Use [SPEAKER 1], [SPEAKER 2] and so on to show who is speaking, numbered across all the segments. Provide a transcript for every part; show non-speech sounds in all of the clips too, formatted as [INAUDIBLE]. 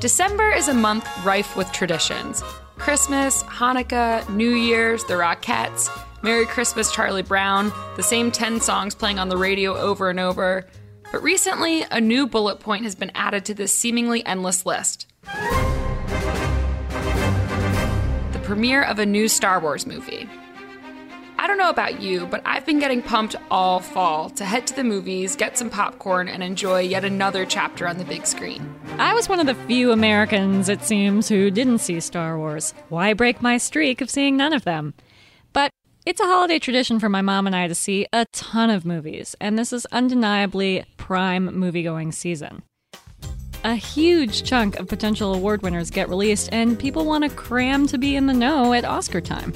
[SPEAKER 1] December is a month rife with traditions. Christmas, Hanukkah, New Year's, the Rockettes, Merry Christmas, Charlie Brown, the same 10 songs playing on the radio over and over. But recently, a new bullet point has been added to this seemingly endless list the premiere of a new Star Wars movie. I don't know about you, but I've been getting pumped all fall to head to the movies, get some popcorn, and enjoy yet another chapter on the big screen.
[SPEAKER 2] I was one of the few Americans, it seems, who didn't see Star Wars. Why break my streak of seeing none of them? But it's a holiday tradition for my mom and I to see a ton of movies, and this is undeniably prime movie-going season. A huge chunk of potential award winners get released, and people want to cram to be in the know at Oscar time.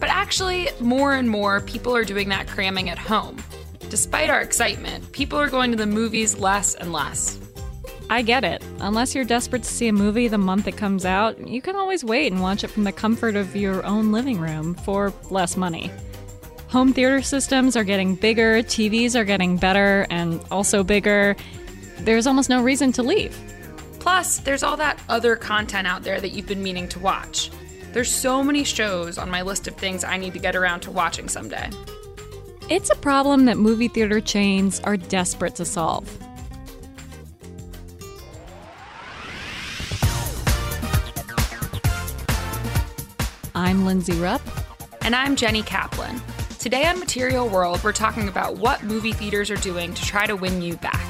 [SPEAKER 1] But actually, more and more people are doing that cramming at home. Despite our excitement, people are going to the movies less and less.
[SPEAKER 2] I get it. Unless you're desperate to see a movie the month it comes out, you can always wait and watch it from the comfort of your own living room for less money. Home theater systems are getting bigger, TVs are getting better and also bigger. There's almost no reason to leave.
[SPEAKER 1] Plus, there's all that other content out there that you've been meaning to watch. There's so many shows on my list of things I need to get around to watching someday.
[SPEAKER 2] It's a problem that movie theater chains are desperate to solve. I'm Lindsey Rupp.
[SPEAKER 1] And I'm Jenny Kaplan. Today on Material World, we're talking about what movie theaters are doing to try to win you back.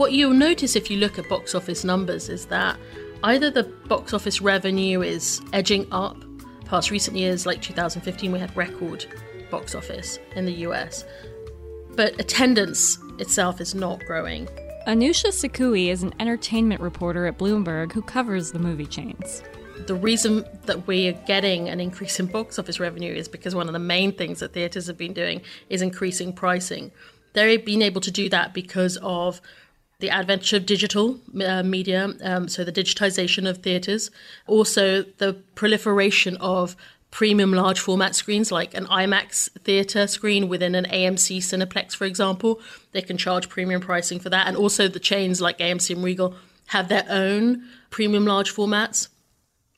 [SPEAKER 3] What you'll notice if you look at box office numbers is that either the box office revenue is edging up past recent years, like 2015, we had record box office in the US. But attendance itself is not growing.
[SPEAKER 2] Anousha Sakoui is an entertainment reporter at Bloomberg who covers the movie chains.
[SPEAKER 3] The reason that we are getting an increase in box office revenue is because one of the main things that theatres have been doing is increasing pricing. They've been able to do that because of the advent of digital uh, media, um, so the digitization of theatres, also the proliferation of premium large format screens like an IMAX theatre screen within an AMC Cineplex, for example. They can charge premium pricing for that. And also the chains like AMC and Regal have their own premium large formats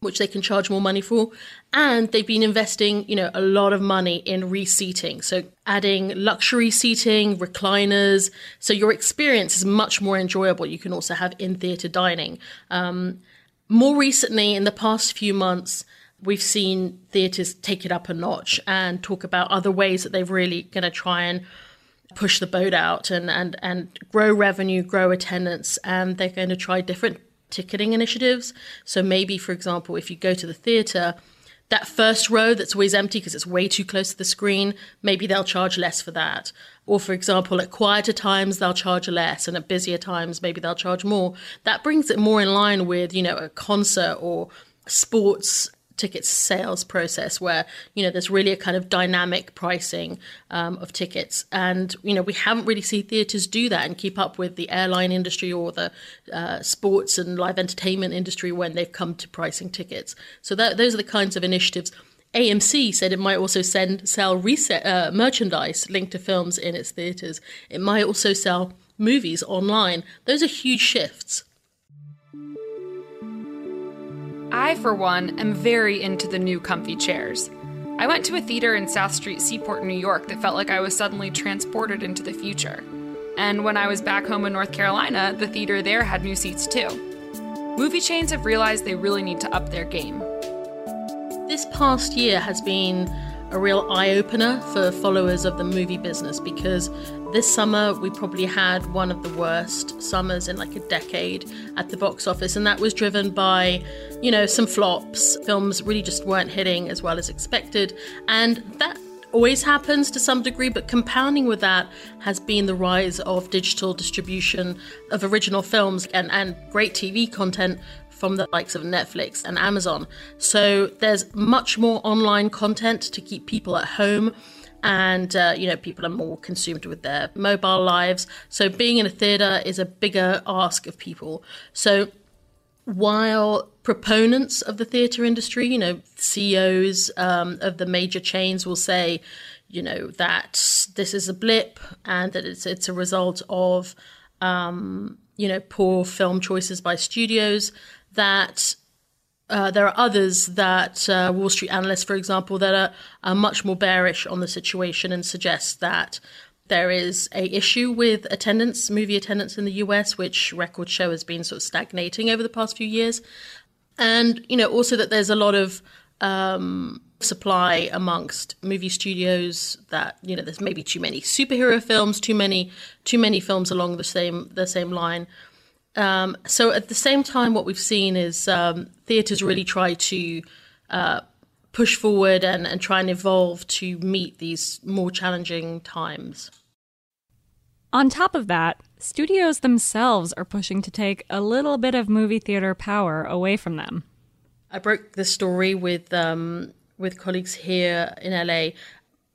[SPEAKER 3] which they can charge more money for. And they've been investing, you know, a lot of money in reseating. So adding luxury seating, recliners. So your experience is much more enjoyable. You can also have in theater dining. Um, more recently, in the past few months, we've seen theaters take it up a notch and talk about other ways that they're really going to try and push the boat out and, and, and grow revenue, grow attendance. And they're going to try different ticketing initiatives. So maybe, for example, if you go to the theater, that first row that's always empty because it's way too close to the screen, maybe they'll charge less for that. Or, for example, at quieter times, they'll charge less, and at busier times, maybe they'll charge more. That brings it more in line with, you know, a concert or sports ticket sales process where you know there's really a kind of dynamic pricing um, of tickets and you know we haven't really seen theaters do that and keep up with the airline industry or the uh, sports and live entertainment industry when they've come to pricing tickets so that, those are the kinds of initiatives AMC said it might also send sell reset uh, merchandise linked to films in its theaters. It might also sell movies online. Those are huge shifts.
[SPEAKER 1] I, for one, am very into the new comfy chairs. I went to a theater in South Street Seaport, New York that felt like I was suddenly transported into the future. And when I was back home in North Carolina, the theater there had new seats too. Movie chains have realized they really need to up their game.
[SPEAKER 3] This past year has been a real eye opener for followers of the movie business because this summer we probably had one of the worst summers in like a decade at the box office, and that was driven by, you know, some flops. Films really just weren't hitting as well as expected, and that always happens to some degree, but compounding with that has been the rise of digital distribution of original films and, and great TV content from the likes of Netflix and Amazon. So there's much more online content to keep people at home. And, uh, you know, people are more consumed with their mobile lives. So being in a theatre is a bigger ask of people. So while proponents of the theatre industry, you know, CEOs um, of the major chains will say, you know, that this is a blip and that it's it's a result of, um, you know, poor film choices by studios that uh, there are others that uh, Wall Street analysts, for example, that are, are, much more bearish on the situation and suggest that there is a issue with attendance, movie attendance in the US, which Record show has been sort of stagnating over the past few years, and you know also that there's a lot of um, supply amongst movie studios that you know there's maybe too many superhero films, too many too many films along the same the same line um, so at the same time, what we've seen is um, theatres really try to uh, push forward and, and try and evolve to meet these more challenging times.
[SPEAKER 2] On top of that, studios themselves are pushing to take a little bit of movie theater power away from them.
[SPEAKER 3] I broke this story with um, with colleagues here in LA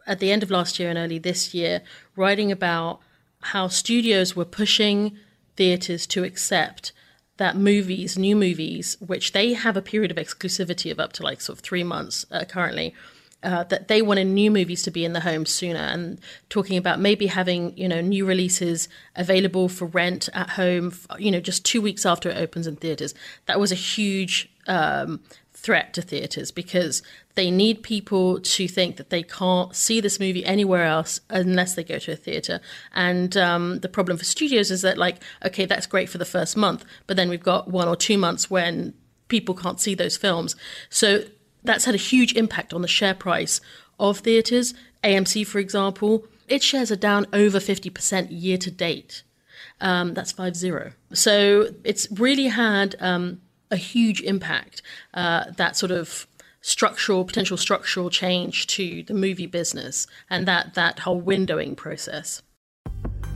[SPEAKER 3] at the end of last year and early this year, writing about how studios were pushing theatres to accept that movies, new movies, which they have a period of exclusivity of up to like sort of three months uh, currently, uh, that they wanted new movies to be in the home sooner. And talking about maybe having you know new releases available for rent at home you know just two weeks after it opens in theaters that was a huge um, threat to theaters because they need people to think that they can't see this movie anywhere else unless they go to a theater. And um, the problem for studios is that, like, okay, that's great for the first month, but then we've got one or two months when people can't see those films. So that's had a huge impact on the share price of theaters. AMC, for example, its shares are down over 50% year to date. Um, that's 5 0. So it's really had um, a huge impact, uh, that sort of structural, potential structural change to the movie business and that, that whole windowing process.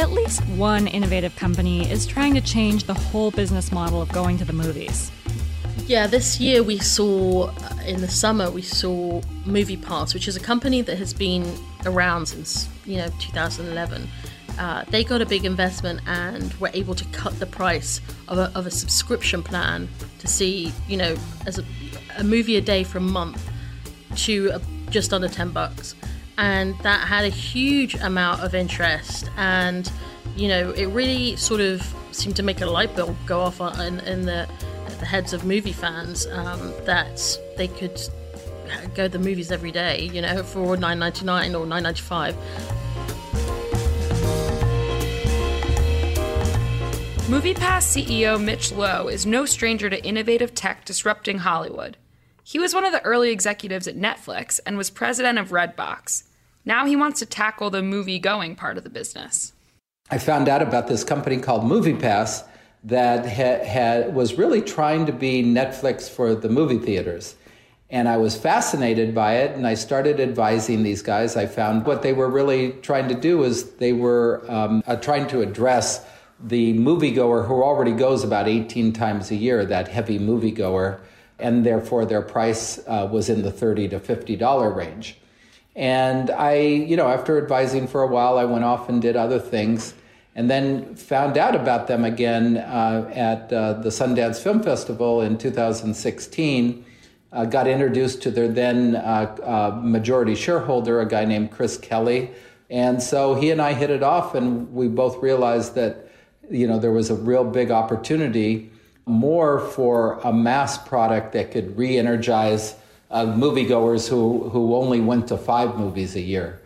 [SPEAKER 2] At least one innovative company is trying to change the whole business model of going to the movies.
[SPEAKER 3] Yeah, this year we saw, uh, in the summer, we saw MoviePass, which is a company that has been around since, you know, 2011. Uh, they got a big investment and were able to cut the price of a, of a subscription plan to see, you know, as a, a movie a day for a month to a, just under 10 bucks and that had a huge amount of interest and you know it really sort of seemed to make a light bulb go off in, in the, the heads of movie fans um, that they could go to the movies every day you know for 9.99 or 9.95
[SPEAKER 1] MoviePass CEO Mitch Lowe is no stranger to innovative tech disrupting Hollywood. He was one of the early executives at Netflix and was president of Redbox. Now he wants to tackle the movie going part of the business.
[SPEAKER 4] I found out about this company called MoviePass that had, had, was really trying to be Netflix for the movie theaters. And I was fascinated by it, and I started advising these guys. I found what they were really trying to do is they were um, uh, trying to address the moviegoer who already goes about 18 times a year, that heavy moviegoer, and therefore their price uh, was in the 30 to $50 range. And I, you know, after advising for a while, I went off and did other things and then found out about them again uh, at uh, the Sundance Film Festival in 2016 uh, got introduced to their then uh, uh, majority shareholder, a guy named Chris Kelly. And so he and I hit it off, and we both realized that you know there was a real big opportunity more for a mass product that could re-energize uh, moviegoers who who only went to five movies a year.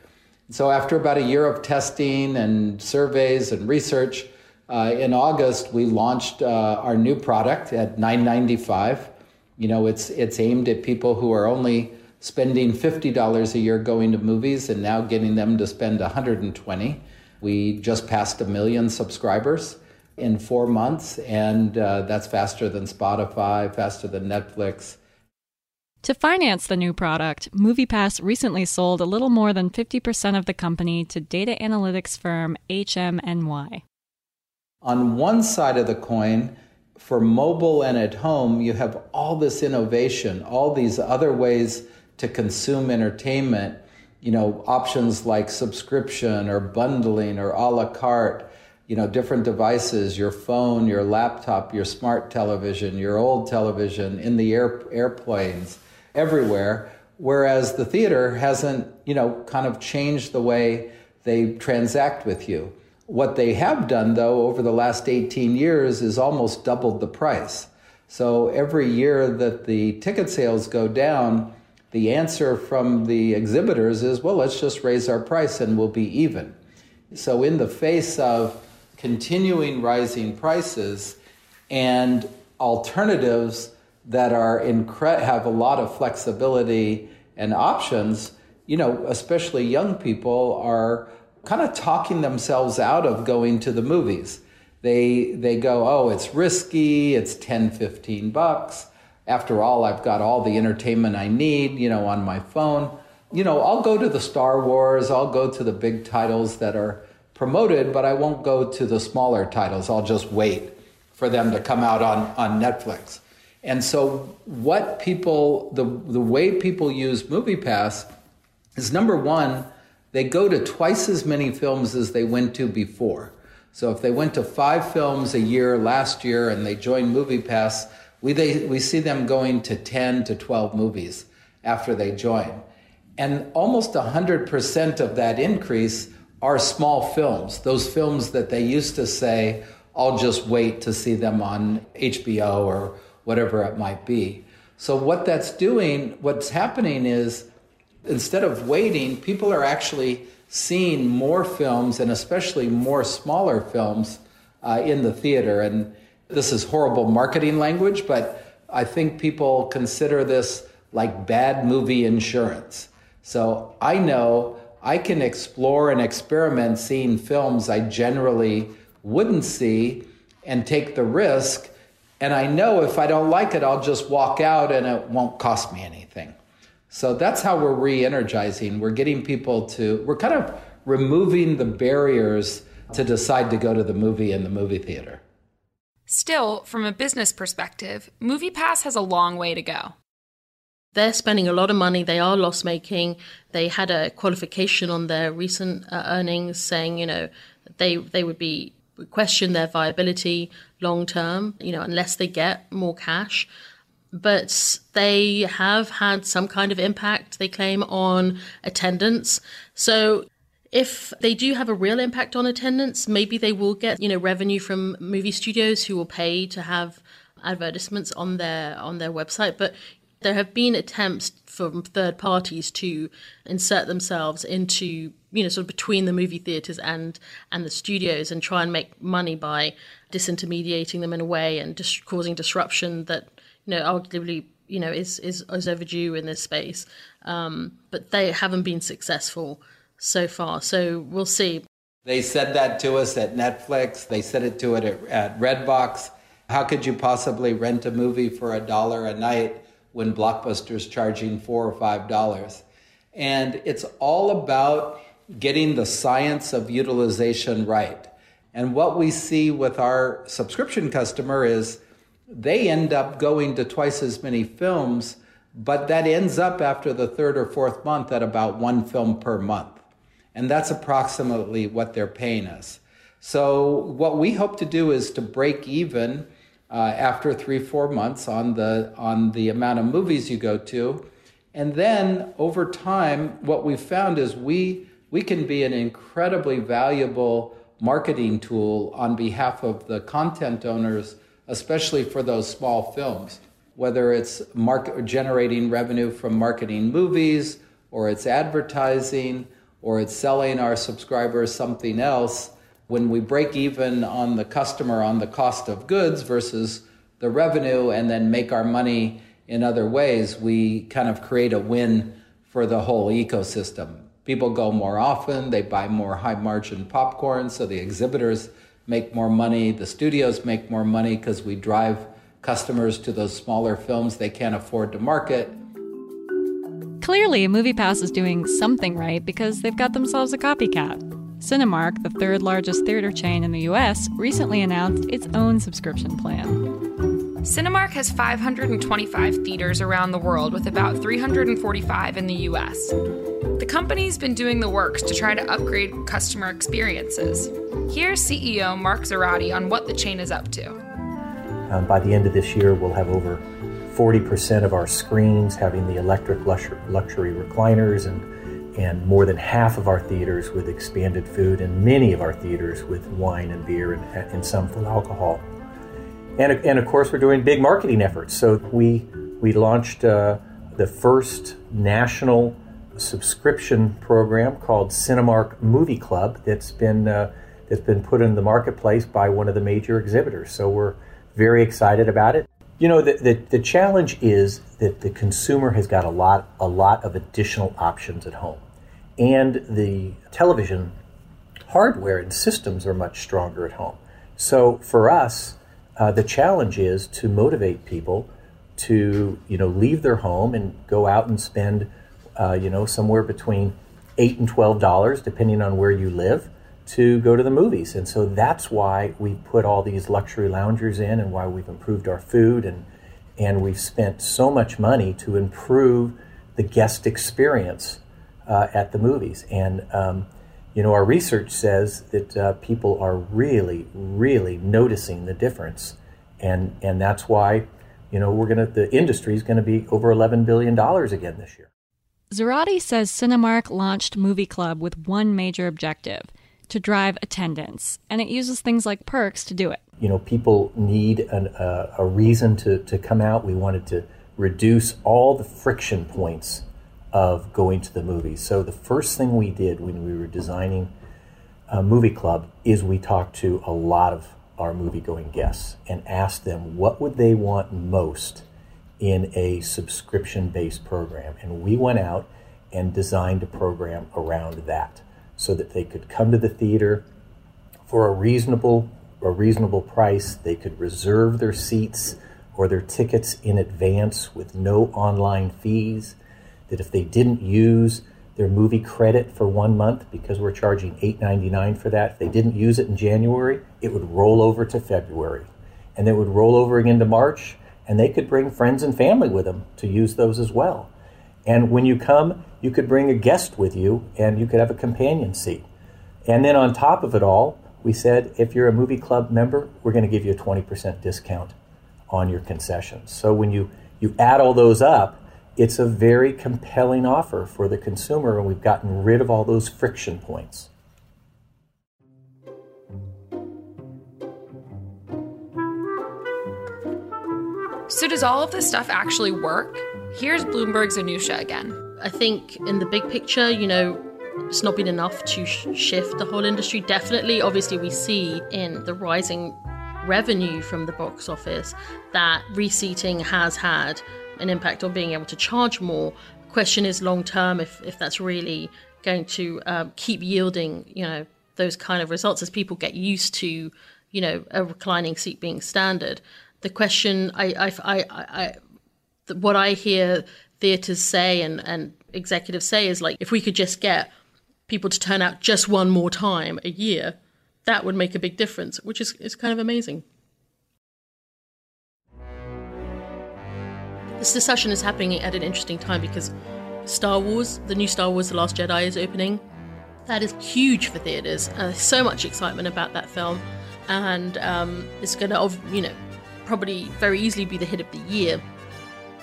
[SPEAKER 4] So after about a year of testing and surveys and research, uh, in August we launched uh, our new product at 9.95. You know, it's it's aimed at people who are only spending $50 a year going to movies and now getting them to spend 120. We just passed a million subscribers in 4 months and uh, that's faster than Spotify, faster than Netflix.
[SPEAKER 2] To finance the new product, MoviePass recently sold a little more than 50% of the company to data analytics firm HMNY.
[SPEAKER 4] On one side of the coin, for mobile and at home, you have all this innovation, all these other ways to consume entertainment, you know, options like subscription or bundling or a la carte, you know, different devices, your phone, your laptop, your smart television, your old television, in the air, airplanes, everywhere. Whereas the theater hasn't, you know, kind of changed the way they transact with you. What they have done, though, over the last 18 years is almost doubled the price. So every year that the ticket sales go down, the answer from the exhibitors is, well, let's just raise our price and we'll be even. So, in the face of continuing rising prices and alternatives that are incre- have a lot of flexibility and options, you know, especially young people are kind of talking themselves out of going to the movies. They, they go, oh, it's risky, it's 10, 15 bucks. After all, I've got all the entertainment I need, you know, on my phone. You know, I'll go to the Star Wars, I'll go to the big titles that are promoted, but I won't go to the smaller titles. I'll just wait for them to come out on, on Netflix. And so, what people, the, the way people use MoviePass is number one, they go to twice as many films as they went to before. So if they went to five films a year last year and they joined MoviePass, we, they, we see them going to 10 to 12 movies after they join. And almost 100% of that increase are small films, those films that they used to say, I'll just wait to see them on HBO or whatever it might be. So, what that's doing, what's happening is instead of waiting, people are actually seeing more films and especially more smaller films uh, in the theater. And this is horrible marketing language, but I think people consider this like bad movie insurance. So I know I can explore and experiment seeing films I generally wouldn't see and take the risk. And I know if I don't like it, I'll just walk out and it won't cost me anything. So that's how we're re energizing. We're getting people to, we're kind of removing the barriers to decide to go to the movie in the movie theater.
[SPEAKER 1] Still, from a business perspective, MoviePass has a long way to go.
[SPEAKER 3] They're spending a lot of money. They are loss making. They had a qualification on their recent uh, earnings saying, you know, they they would be question their viability long term, you know, unless they get more cash but they have had some kind of impact, they claim, on attendance. So if they do have a real impact on attendance, maybe they will get, you know, revenue from movie studios who will pay to have advertisements on their on their website. But there have been attempts from third parties to insert themselves into you know sort of between the movie theaters and and the studios and try and make money by disintermediating them in a way and just causing disruption that you know, arguably, you know, is is, is overdue in this space. Um, but they haven't been successful so far. So we'll see.
[SPEAKER 4] They said that to us at Netflix. They said it to it at, at Redbox. How could you possibly rent a movie for a dollar a night when Blockbuster's charging four or five dollars? And it's all about getting the science of utilization right. And what we see with our subscription customer is they end up going to twice as many films, but that ends up after the third or fourth month at about one film per month. And that's approximately what they're paying us. So, what we hope to do is to break even uh, after three, four months on the on the amount of movies you go to, and then over time, what we've found is we we can be an incredibly valuable marketing tool on behalf of the content owners, especially for those small films. Whether it's market, generating revenue from marketing movies, or it's advertising, or it's selling our subscribers something else, when we break even on the customer on the cost of goods versus the revenue and then make our money in other ways, we kind of create a win for the whole ecosystem. People go more often, they buy more high margin popcorn, so the exhibitors make more money, the studios make more money because we drive customers to those smaller films they can't afford to market.
[SPEAKER 2] Clearly, MoviePass is doing something right because they've got themselves a copycat. Cinemark, the third largest theater chain in the US, recently announced its own subscription plan.
[SPEAKER 1] Cinemark has 525 theaters around the world, with about 345 in the US. The company's been doing the works to try to upgrade customer experiences. Here's CEO Mark Zoradi on what the chain is up to.
[SPEAKER 5] Um, by the end of this year, we'll have over 40% of our screens having the electric luxury recliners and, and more than half of our theaters with expanded food and many of our theaters with wine and beer and, and some full alcohol. And, and of course, we're doing big marketing efforts. So we, we launched uh, the first national subscription program called Cinemark Movie Club that's been, uh, that's been put in the marketplace by one of the major exhibitors. So we're very excited about it. You know, the, the, the, challenge is that the consumer has got a lot, a lot of additional options at home. And the television hardware and systems are much stronger at home. So for us, uh, the challenge is to motivate people to, you know, leave their home and go out and spend, uh, you know, somewhere between eight and twelve dollars, depending on where you live, to go to the movies. And so that's why we put all these luxury loungers in and why we've improved our food and and we've spent so much money to improve the guest experience uh, at the movies. And um, you know, our research says that uh, people are really, really noticing the difference, and and that's why, you know, we're gonna the industry is going to be over eleven billion dollars again this year.
[SPEAKER 2] Zoradi says Cinemark launched Movie Club with one major objective to drive attendance, and it uses things like perks to do it.
[SPEAKER 5] You know, people need an, uh, a reason to, to come out. We wanted to reduce all the friction points of going to the movies. So the first thing we did when we were designing a movie club is we talked to a lot of our movie going guests and asked them what would they want most in a subscription based program. And we went out and designed a program around that so that they could come to the theater for a reasonable a reasonable price. They could reserve their seats or their tickets in advance with no online fees. That if they didn't use their movie credit for one month because we're charging $8.99 for that, if they didn't use it in January, it would roll over to February. And it would roll over again to March, and they could bring friends and family with them to use those as well. And when you come, you could bring a guest with you and you could have a companion seat. And then on top of it all, we said if you're a movie club member, we're going to give you a 20% discount on your concessions. So when you, you add all those up, it's a very compelling offer for the consumer, and we've gotten rid of all those friction points.
[SPEAKER 1] So, does all of this stuff actually work? Here's Bloomberg's Anousha again.
[SPEAKER 3] I think in the big picture, you know, it's not been enough to sh- shift the whole industry. Definitely, obviously, we see in the rising revenue from the box office that reseating has had an impact on being able to charge more. The question is long term if, if that's really going to um, keep yielding, you know, those kind of results as people get used to, you know, a reclining seat being standard. The question I, I, I, I what I hear theaters say and, and executives say is like, if we could just get people to turn out just one more time a year, that would make a big difference, which is, is kind of amazing. This discussion is happening at an interesting time because Star Wars, the new Star Wars The Last Jedi, is opening. That is huge for theaters. Uh, so much excitement about that film. And um, it's going to, you know, probably very easily be the hit of the year.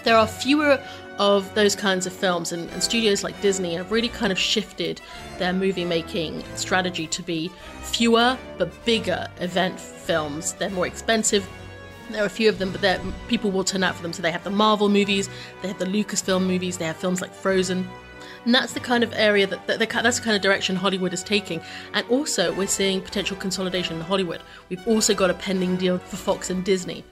[SPEAKER 3] There are fewer of those kinds of films, and, and studios like Disney have really kind of shifted their movie making strategy to be fewer but bigger event films. They're more expensive, there are a few of them, but people will turn out for them. So they have the Marvel movies, they have the Lucasfilm movies, they have films like Frozen. And that's the kind of area that, that, that's the kind of direction Hollywood is taking. And also, we're seeing potential consolidation in Hollywood. We've also got a pending deal for Fox and Disney,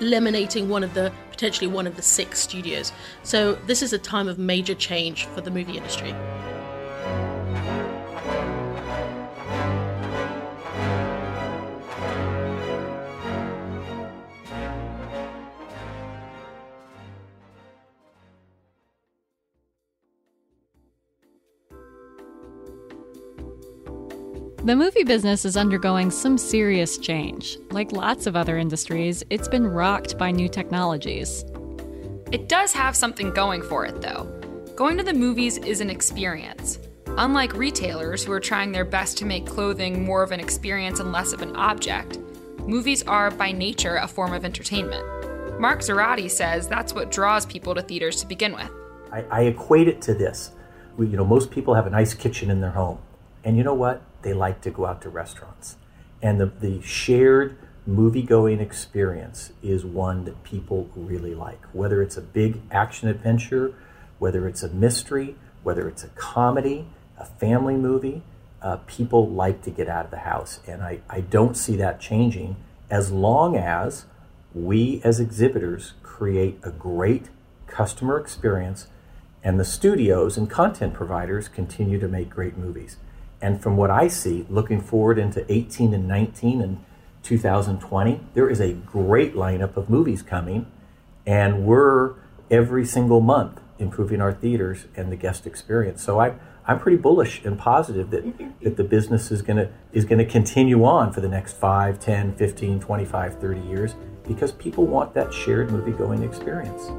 [SPEAKER 3] eliminating one of the potentially one of the six studios. So this is a time of major change for the movie industry.
[SPEAKER 2] The movie business is undergoing some serious change. Like lots of other industries, it's been rocked by new technologies.
[SPEAKER 1] It does have something going for it, though. Going to the movies is an experience. Unlike retailers who are trying their best to make clothing more of an experience and less of an object, movies are by nature a form of entertainment. Mark Zoradi says that's what draws people to theaters to begin with.
[SPEAKER 5] I, I equate it to this. We, you know, most people have a nice kitchen in their home. And you know what? They like to go out to restaurants. And the, the shared movie going experience is one that people really like. Whether it's a big action adventure, whether it's a mystery, whether it's a comedy, a family movie, uh, people like to get out of the house. And I, I don't see that changing as long as we as exhibitors create a great customer experience and the studios and content providers continue to make great movies. And from what I see, looking forward into 18 and 19 and 2020, there is a great lineup of movies coming, and we're every single month improving our theaters and the guest experience. So I, I'm pretty bullish and positive that, [LAUGHS] that the business is going to is going to continue on for the next 5, 10, 15, 25, 30 years because people want that shared movie going experience.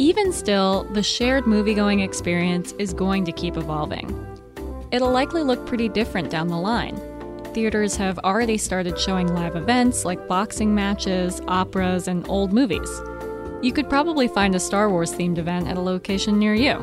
[SPEAKER 2] Even still, the shared movie going experience is going to keep evolving it'll likely look pretty different down the line. Theaters have already started showing live events like boxing matches, operas, and old movies. You could probably find a Star Wars themed event at a location near you.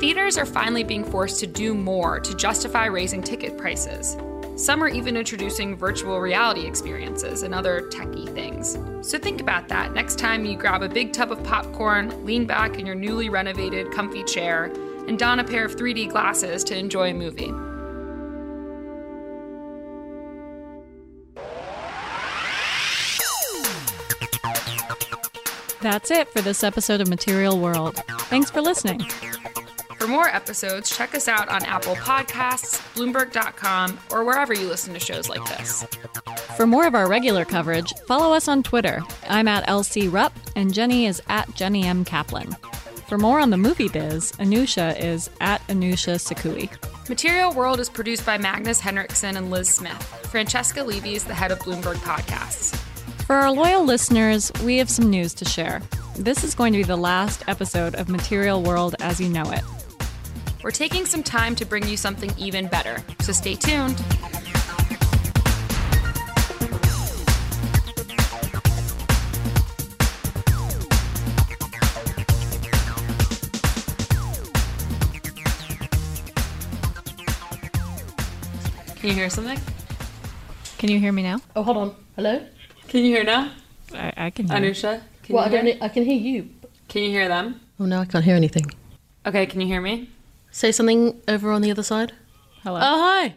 [SPEAKER 1] Theaters are finally being forced to do more to justify raising ticket prices. Some are even introducing virtual reality experiences and other techie things. So think about that next time you grab a big tub of popcorn, lean back in your newly renovated, comfy chair, and don a pair of 3D glasses to enjoy a movie.
[SPEAKER 2] That's it for this episode of Material World. Thanks for listening.
[SPEAKER 1] For more episodes, check us out on Apple Podcasts, Bloomberg.com, or wherever you listen to shows like this.
[SPEAKER 2] For more of our regular coverage, follow us on Twitter. I'm at LC Rupp, and Jenny is at Jenny M. Kaplan. For more on the movie biz, Anousha is at Anousha Sakoui.
[SPEAKER 1] Material World is produced by Magnus Henriksen and Liz Smith. Francesca Levy is the head of Bloomberg Podcasts.
[SPEAKER 2] For our loyal listeners, we have some news to share. This is going to be the last episode of Material World as you know it.
[SPEAKER 1] We're taking some time to bring you something even better, so stay tuned. Can you hear something?
[SPEAKER 2] Can you hear me now?
[SPEAKER 3] Oh, hold on. Hello?
[SPEAKER 1] Can you hear now?
[SPEAKER 2] I, I can hear.
[SPEAKER 1] Anousha? Can
[SPEAKER 3] well,
[SPEAKER 1] you
[SPEAKER 3] I, don't, I can hear you.
[SPEAKER 1] Can you hear them?
[SPEAKER 3] Oh, no, I can't hear anything.
[SPEAKER 1] Okay, can you hear me?
[SPEAKER 3] Say something over on the other side.
[SPEAKER 2] Hello.
[SPEAKER 3] Oh, hi.